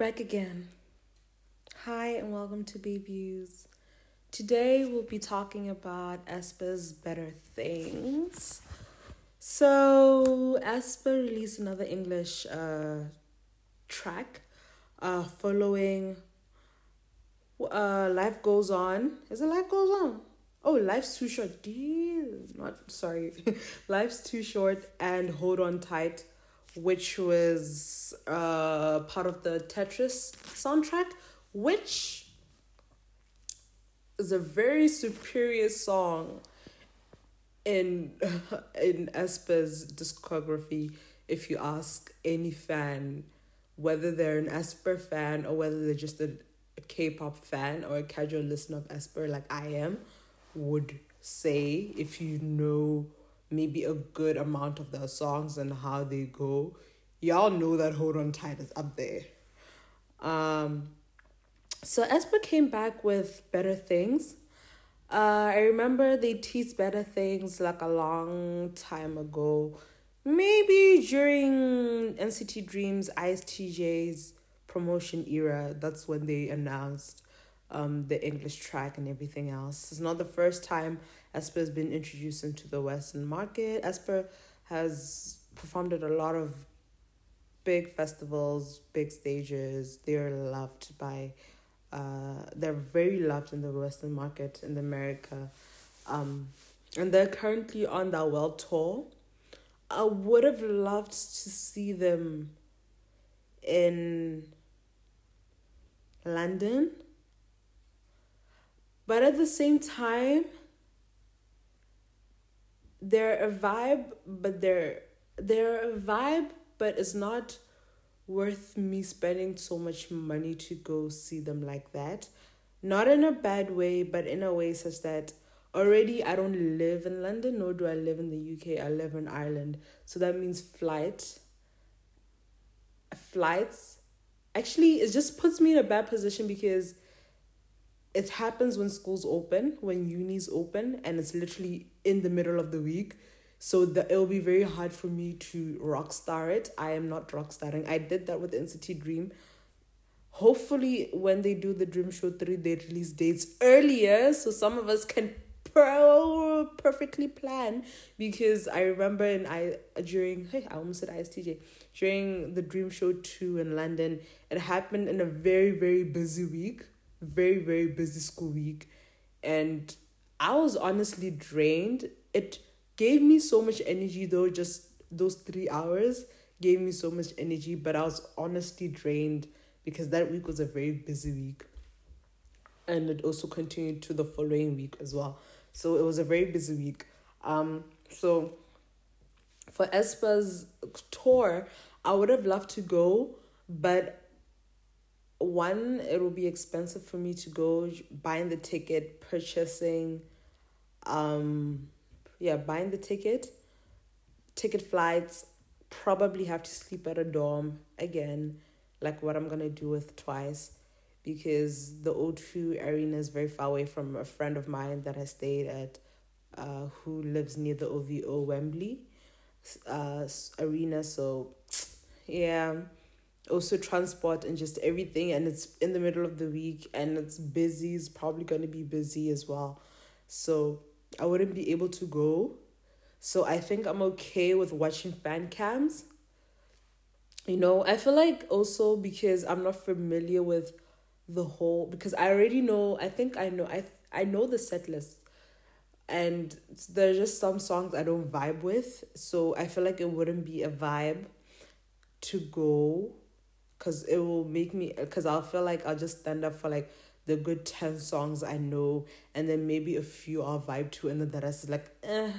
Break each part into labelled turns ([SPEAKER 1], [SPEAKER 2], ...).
[SPEAKER 1] back again. Hi, and welcome to Bee Views. Today we'll be talking about aespa's Better Things. So, aespa released another English uh, track uh, following uh, Life Goes On. Is it Life Goes On? Oh, Life's Too Short. Not sorry. Life's Too Short and Hold On Tight which was uh, part of the Tetris soundtrack, which is a very superior song in in aespa's discography. If you ask any fan, whether they're an aespa fan or whether they're just a, a K-pop fan or a casual listener of aespa like I am, would say if you know maybe a good amount of their songs and how they go, y'all know that Hold On Tight is up there. Um, so aespa came back with Better Things. Uh, I remember they teased Better Things like a long time ago. Maybe during NCT Dreams, ISTJ's promotion era, that's when they announced um, the English track and everything else. It's not the first time aespa has been introduced into the Western market. aespa has performed at a lot of big festivals, big stages. They're loved by, uh, they're very loved in the Western market in America. Um, and they're currently on that world tour. I would have loved to see them in London but at the same time, they're a vibe, but they're they're a vibe, but it's not worth me spending so much money to go see them like that. Not in a bad way, but in a way such that already I don't live in London, nor do I live in the UK. I live in Ireland. So that means flight flights actually it just puts me in a bad position because it happens when schools open, when unis open, and it's literally in the middle of the week. So the, it'll be very hard for me to rock star it. I am not rock starring. I did that with NCT Dream. Hopefully, when they do the Dream Show 3, they release dates earlier so some of us can pro perfectly plan because I remember in I during hey I almost said ISTJ during the Dream Show 2 in London it happened in a very very busy week very very busy school week. And i was honestly drained. It gave me so much energy though just those 3 hours gave me so much energy but i was honestly drained because that week was a very busy week. And it also continued to the following week as well. So it was a very busy week. Um so for aespa's tour i would have loved to go but one, it will be expensive for me to go buying the ticket, purchasing, um, yeah, buying the ticket, ticket flights, probably have to sleep at a dorm again, like what I'm gonna do with twice, because the O2 Arena is very far away from a friend of mine that I stayed at, uh, who lives near the OVO Wembley, uh, arena. So, yeah also transport and just everything and it's in the middle of the week and it's busy it's probably going to be busy as well. So i wouldn't be able to go. So i think i'm okay with watching fan cams. You know i feel like also because i'm not familiar with the whole because i already know i think i know i i know the set list. And there's just some songs i don't vibe with. So i feel like it wouldn't be a vibe to go because it will make me because I'll feel like I'll just stand up for like the good 10 songs I know and then maybe a few I'll vibe to and then the rest is like eh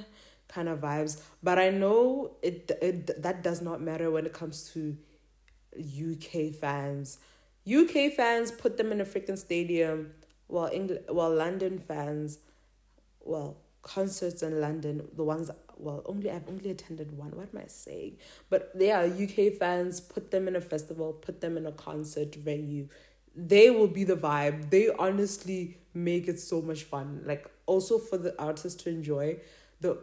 [SPEAKER 1] kind of vibes. But I know it, it that does not matter when it comes to UK fans. UK fans put them in a freaking stadium while England while London fans well concerts in London the ones well only I've only attended one what am I saying but are UK fans put them in a festival put them in a concert venue they will be the vibe they honestly make it so much fun like also for the artist to enjoy the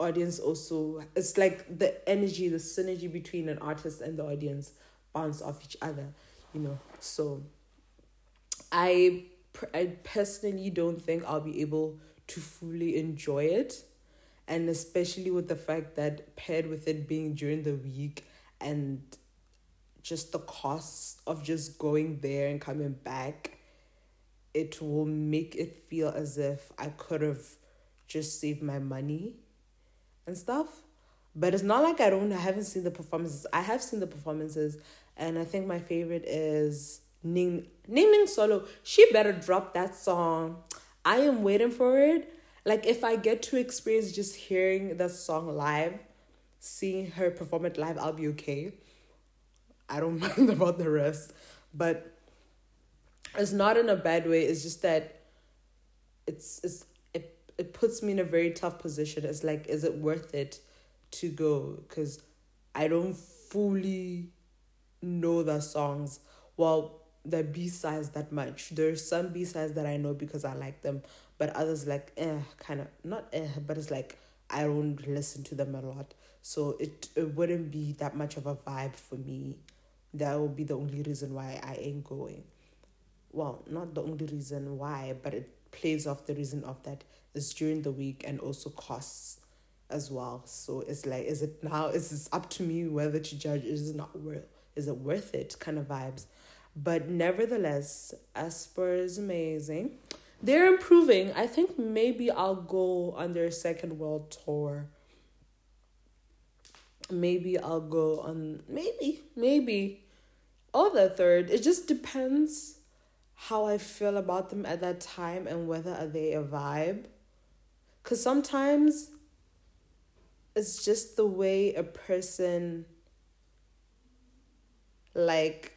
[SPEAKER 1] audience also it's like the energy the synergy between an artist and the audience bounce off each other you know. So I I personally don't think I'll be able to fully enjoy it. And especially with the fact that paired with it being during the week and just the costs of just going there and coming back, it will make it feel as if I could have just saved my money and stuff. But it's not like I don't I haven't seen the performances. I have seen the performances and I think my favorite is Ning Ning Ning Solo. She better drop that song. I am waiting for it. Like if I get to experience just hearing the song live, seeing her perform it live, I'll be okay. I don't mind about the rest. But it's not in a bad way. It's just that it's it's it it puts me in a very tough position. It's like, is it worth it to go? Because I don't fully know the songs. Well, the B sides that much. There's some B sides that I know because I like them, but others like eh, kind of not eh, but it's like I don't listen to them a lot. So it it wouldn't be that much of a vibe for me. That would be the only reason why I ain't going. Well, not the only reason why, but it plays off the reason of that is during the week and also costs as well. So it's like, is it now? Is it up to me whether to judge? Is it not worth? Is it worth it? Kind of vibes. But nevertheless, aespa is amazing. They're improving. I think maybe I'll go on their second world tour. Maybe I'll go on maybe, maybe. Or the third. It just depends how I feel about them at that time and whether are they a vibe. Cause sometimes it's just the way a person like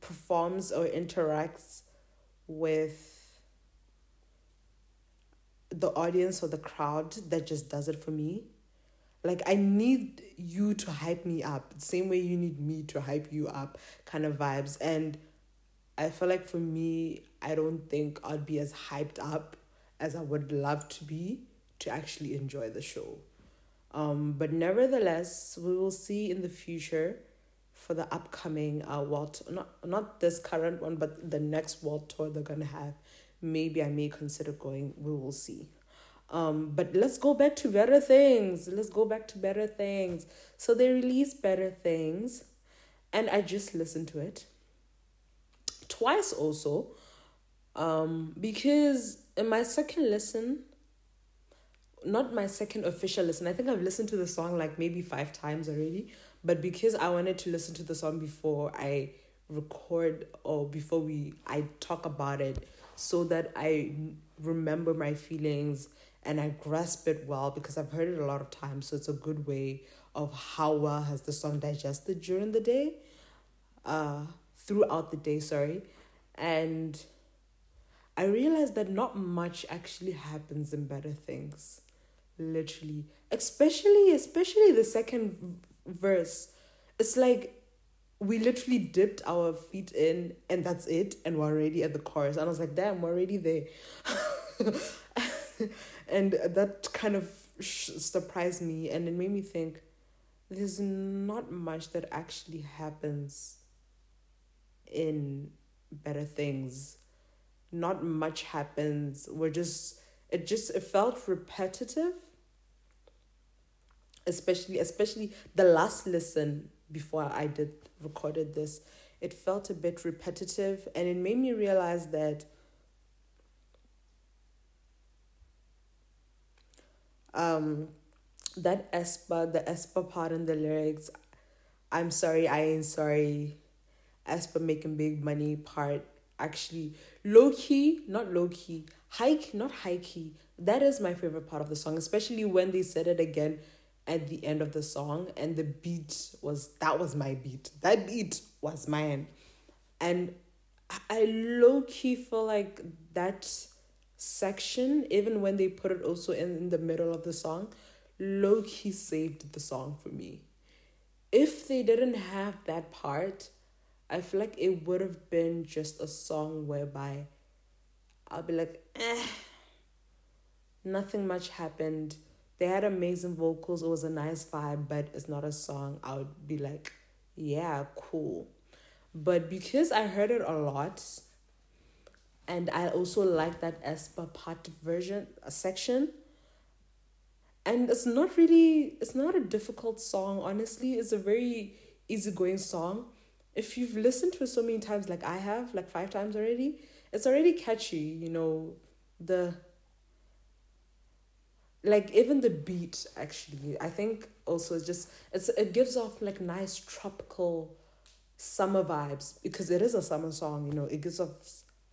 [SPEAKER 1] performs or interacts with the audience or the crowd that just does it for me. Like I need you to hype me up, the same way you need me to hype you up, kind of vibes. And I feel like for me, I don't think I'd be as hyped up as I would love to be to actually enjoy the show. Um, but nevertheless, we will see in the future for the upcoming uh world not not this current one but the next world tour they're gonna have maybe i may consider going we will see. Um but let's go back to better things let's go back to better things. So they released better things and i just listened to it twice also um because in my second listen not my second official listen i think i've listened to the song like maybe five times already but because I wanted to listen to the song before I record or before we I talk about it so that I remember my feelings and I grasp it well because I've heard it a lot of times. So it's a good way of how well has the song digested during the day uh throughout the day sorry. And I realized that not much actually happens in better things literally. Especially especially the second verse, it's like we literally dipped our feet in and that's it and we're already at the chorus. And i was like damn we're already there. And that kind of surprised me and it made me think there's not much that actually happens in better things. Not much happens. We're just it just it felt repetitive especially especially the last listen before I did recorded this, it felt a bit repetitive and it made me realize that um that aespa the aespa part in the lyrics i'm sorry i ain't sorry aespa making big money part actually low key not low key high not high key that is my favorite part of the song especially when they said it again at the end of the song and the beat was that was my beat. That beat was mine. And i low key feel like that section even when they put it also in, in the middle of the song low key saved the song for me. If they didn't have that part i feel like it would have been just a song whereby i'll be like eh nothing much happened they had amazing vocals. It was a nice vibe, but it's not a song I would be like, yeah, cool. But because I heard it a lot, and I also like that aespa part version a section. And it's not really it's not a difficult song, honestly. It's a very easygoing song. If you've listened to it so many times like I have, like five times already, it's already catchy, you know, the like even the beat actually i think also it's just it's it gives off like nice tropical summer vibes because it is a summer song you know it gives off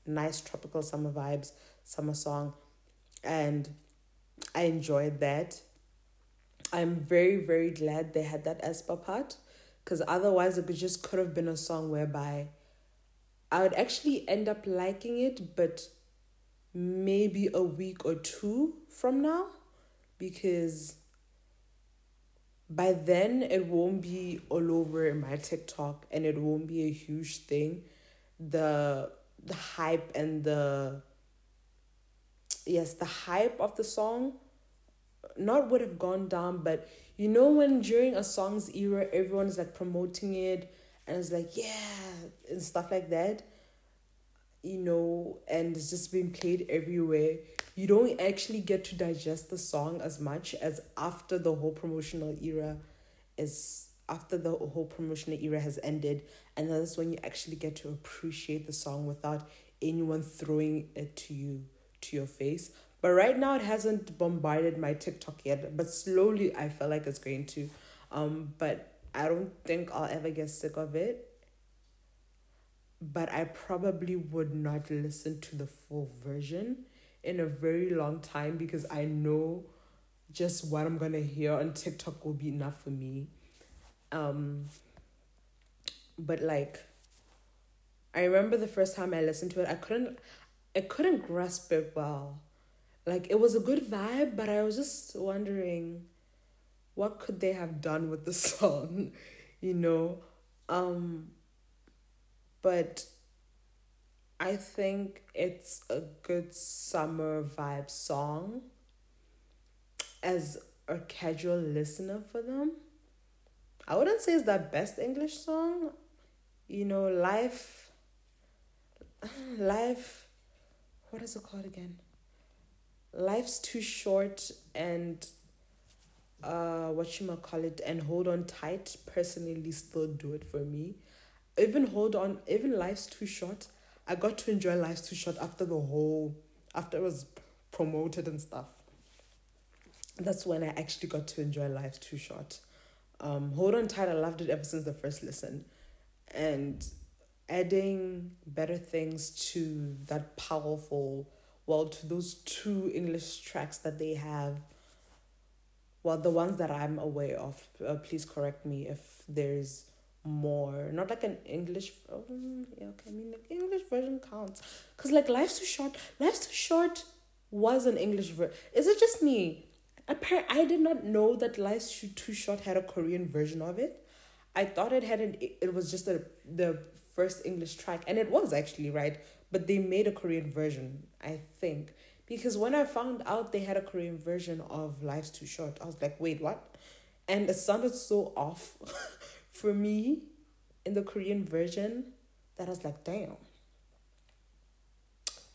[SPEAKER 1] nice tropical summer vibes summer song and i enjoyed that. I'm very very glad they had that aespa part because otherwise it just could have been a song whereby i would actually end up liking it but maybe a week or two from now because by then it won't be all over my TikTok and it won't be a huge thing. The the hype and the yes, the hype of the song not would have gone down, but you know when during a song's era everyone's like promoting it and it's like, yeah, and stuff like that, you know, and it's just being played everywhere you don't actually get to digest the song as much as after the whole promotional era is after the whole promotional era has ended and that's when you actually get to appreciate the song without anyone throwing it to you to your face. But right now it hasn't bombarded my tiktok yet but slowly i feel like it's going to. Um but i don't think i'll ever get sick of it. But i probably would not listen to the full version in a very long time because I know just what I'm gonna hear on TikTok will be enough for me. Um but like I remember the first time I listened to it, I couldn't I couldn't grasp it well. Like it was a good vibe, but I was just wondering what could they have done with the song, you know? Um but I think it's a good summer vibe song as a casual listener for them. I wouldn't say it's the best English song. You know, life life what is it called again? Life's too short and uh what you might call it and hold on tight personally still do it for me. Even hold on even life's too short I got to enjoy Life's Too Short after the whole, after it was promoted and stuff. That's when I actually got to enjoy Life's Too Short. Um, Hold On Tight, I loved it ever since the first listen. And adding better things to that powerful, well, to those two English tracks that they have. Well, the ones that I'm aware of, uh, please correct me if there's more. Not like an english um, yeah okay i mean like english version counts. Because like life's too short. Life's too short was an english version is it just me? Appar- i did not know that life's too short had a korean version of it. I thought it had an it was just a, the first english track and it was actually right? But they made a korean version i think. Because when i found out they had a korean version of life's too short i was like wait what? And it sounded so off for me in the Korean version that I was like, damn.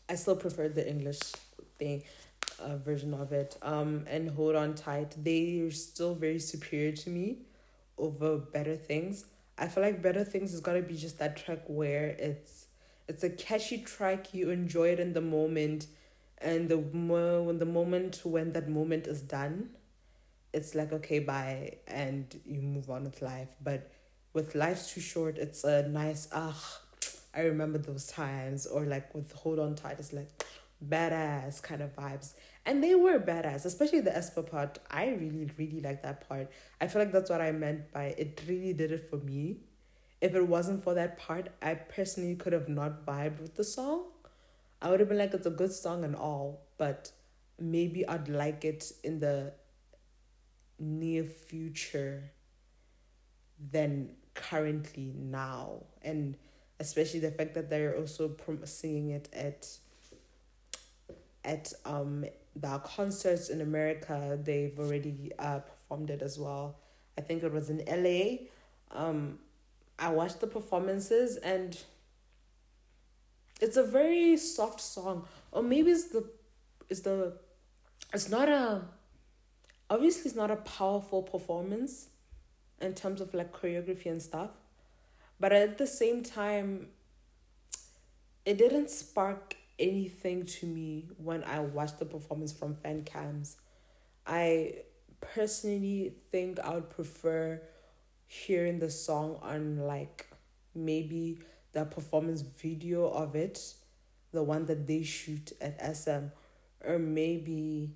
[SPEAKER 1] I still prefer the English thing uh, version of it. Um, and Hold On Tight, they are still very superior to me over Better Things. I feel like Better Things is gotta be just that track where it's it's a catchy track, you enjoy it in the moment, and the mo- when the moment when that moment is done, it's like okay bye and you move on with life but with life's too short it's a nice ah i remember those times. Or like with hold on tight it's like badass kind of vibes. And they were badass especially the aespa part. I really really like that part. I feel like that's what i meant by it really did it for me. If it wasn't for that part i personally could have not vibed with the song. I would have been like it's a good song and all but maybe i'd like it in the near future than currently now. And especially the fact that they're also singing it at at um the concerts in America they've already uh performed it as well. I think it was in LA um I watched the performances and it's a very soft song. Or maybe it's the it's the it's not a obviously it's not a powerful performance in terms of like choreography and stuff. But at the same time it didn't spark anything to me when I watched the performance from fan cams. I personally think I would prefer hearing the song on like maybe the performance video of it, the one that they shoot at SM, or maybe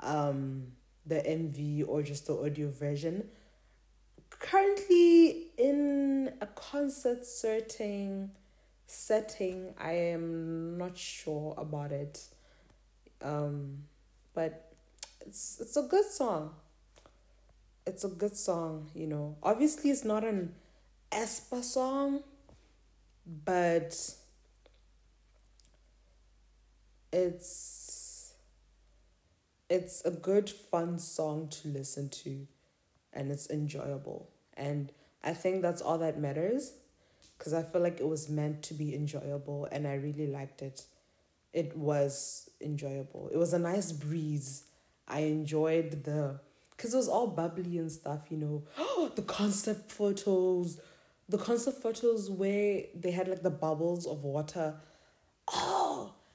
[SPEAKER 1] um the MV or just the audio version. Currently in a concert setting setting, I am not sure about it. Um but it's it's a good song. It's a good song, you know. Obviously it's not an aespa song, but it's it's a good fun song to listen to and it's enjoyable. And i think that's all that matters because i feel like it was meant to be enjoyable and i really liked it. It was enjoyable. It was a nice breeze. I enjoyed the because it was all bubbly and stuff you know. The concept photos. The concept photos where they had like the bubbles of water.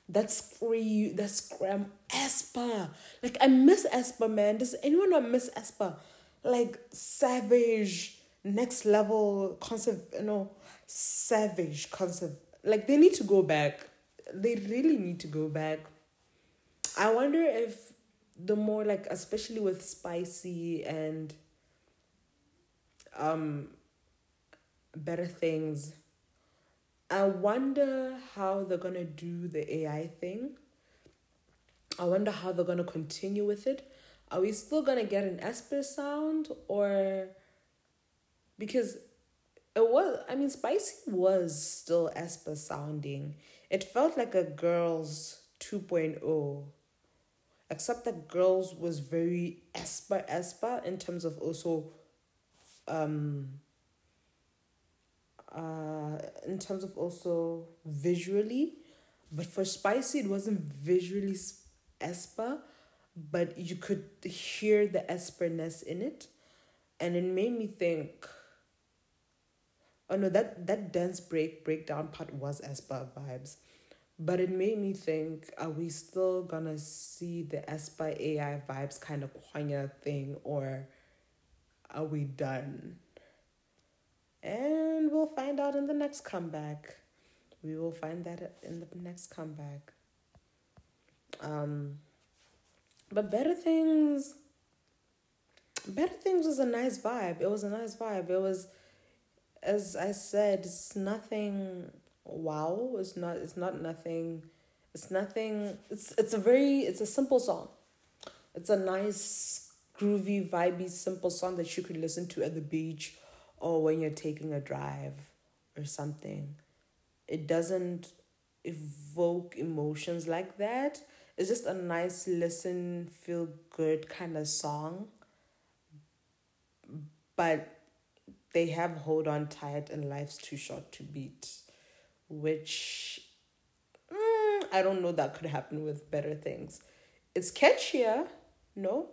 [SPEAKER 1] That's free. That's scram aespa. Like I miss aespa, man. Does anyone not miss aespa? Like savage, next level concept. You know, savage concept. Like they need to go back. They really need to go back. I wonder if the more like especially with spicy and um better things. I wonder how they're gonna do the AI thing. I wonder how they're gonna continue with it. Are we still gonna get an aespa sound or because it was I mean Spicy was still aespa sounding. It felt like a girls 2.0 except that girls was very aespa aespa in terms of also um uh, in terms of also visually. But for Spicy, it wasn't visually aespa, but you could hear the aespa-ness in it. And it made me think, oh no, that, that dance break breakdown part was aespa vibes. But it made me think, are we still gonna see the aespa AI vibes kind of Kwangya thing or are we done? And we'll find out in the next comeback. We will find that in the next comeback. Um, but Better Things. Better Things was a nice vibe. It was a nice vibe. It was, as I said, it's nothing wow. It's not. It's not nothing. It's nothing. It's it's a very. It's a simple song. It's a nice, groovy, vibey, simple song that you could listen to at the beach or when you're taking a drive or something. It doesn't evoke emotions like that. It's just a nice listen, feel good kind of song. But they have hold on tight and life's too short to beat, which mm, I don't know that could happen with better things. It's catchier, no?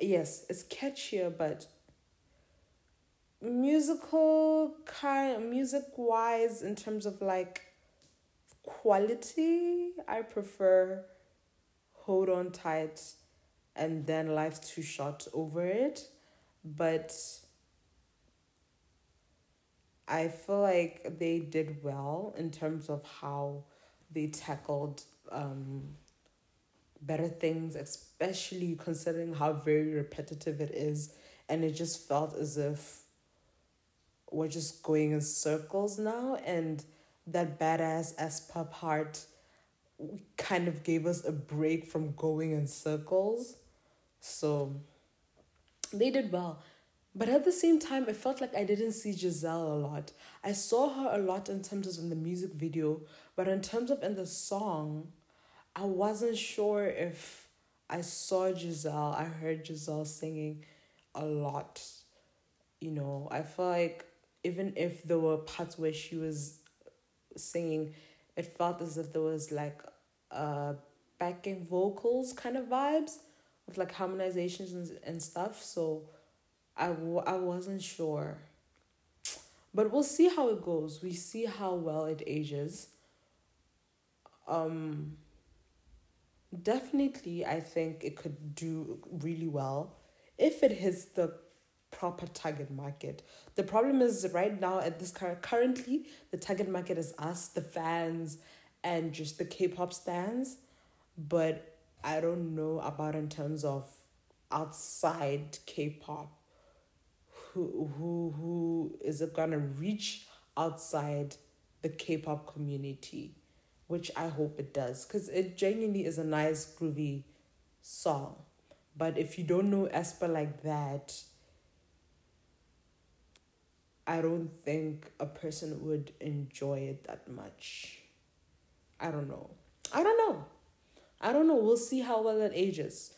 [SPEAKER 1] Yes, it's catchier, but musical kind music wise in terms of like quality i prefer hold on tight and then life's too short over it. But i feel like they did well in terms of how they tackled um better things especially considering how very repetitive it is. And it just felt as if we're just going in circles now and that badass aespa part kind of gave us a break from going in circles. So they did well. But at the same time it felt like i didn't see giselle a lot. I saw her a lot in terms of in the music video but in terms of in the song i wasn't sure if i saw giselle. I heard giselle singing a lot. You know i feel like even if there were parts where she was singing, it felt as if there was like uh backing vocals kind of vibes with like harmonizations and, and stuff. So I, w- I wasn't sure. But we'll see how it goes. We see how well it ages. Um definitely I think it could do really well if it hits the proper target market. The problem is right now at this current currently the target market is us, the fans, and just the K-pop stands. But I don't know about in terms of outside K-pop. Who who who is it gonna reach outside the K-pop community? Which I hope it does, because it genuinely is a nice groovy song. But if you don't know aespa like that, I don't think a person would enjoy it that much. I don't know. I don't know. I don't know. We'll see how well it ages.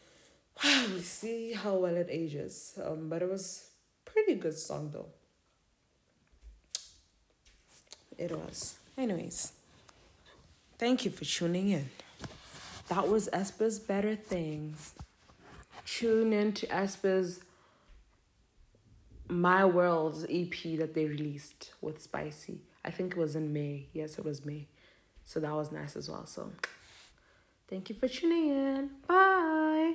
[SPEAKER 1] we'll see how well it ages. Um, but it was pretty good song though. It was. Anyways, thank you for tuning in. That was aespa's Better Things. Tune in to aespa's My World's EP that they released with Spicy. I think it was in May. Yes, it was May. So that was nice as well. So thank you for tuning in. Bye.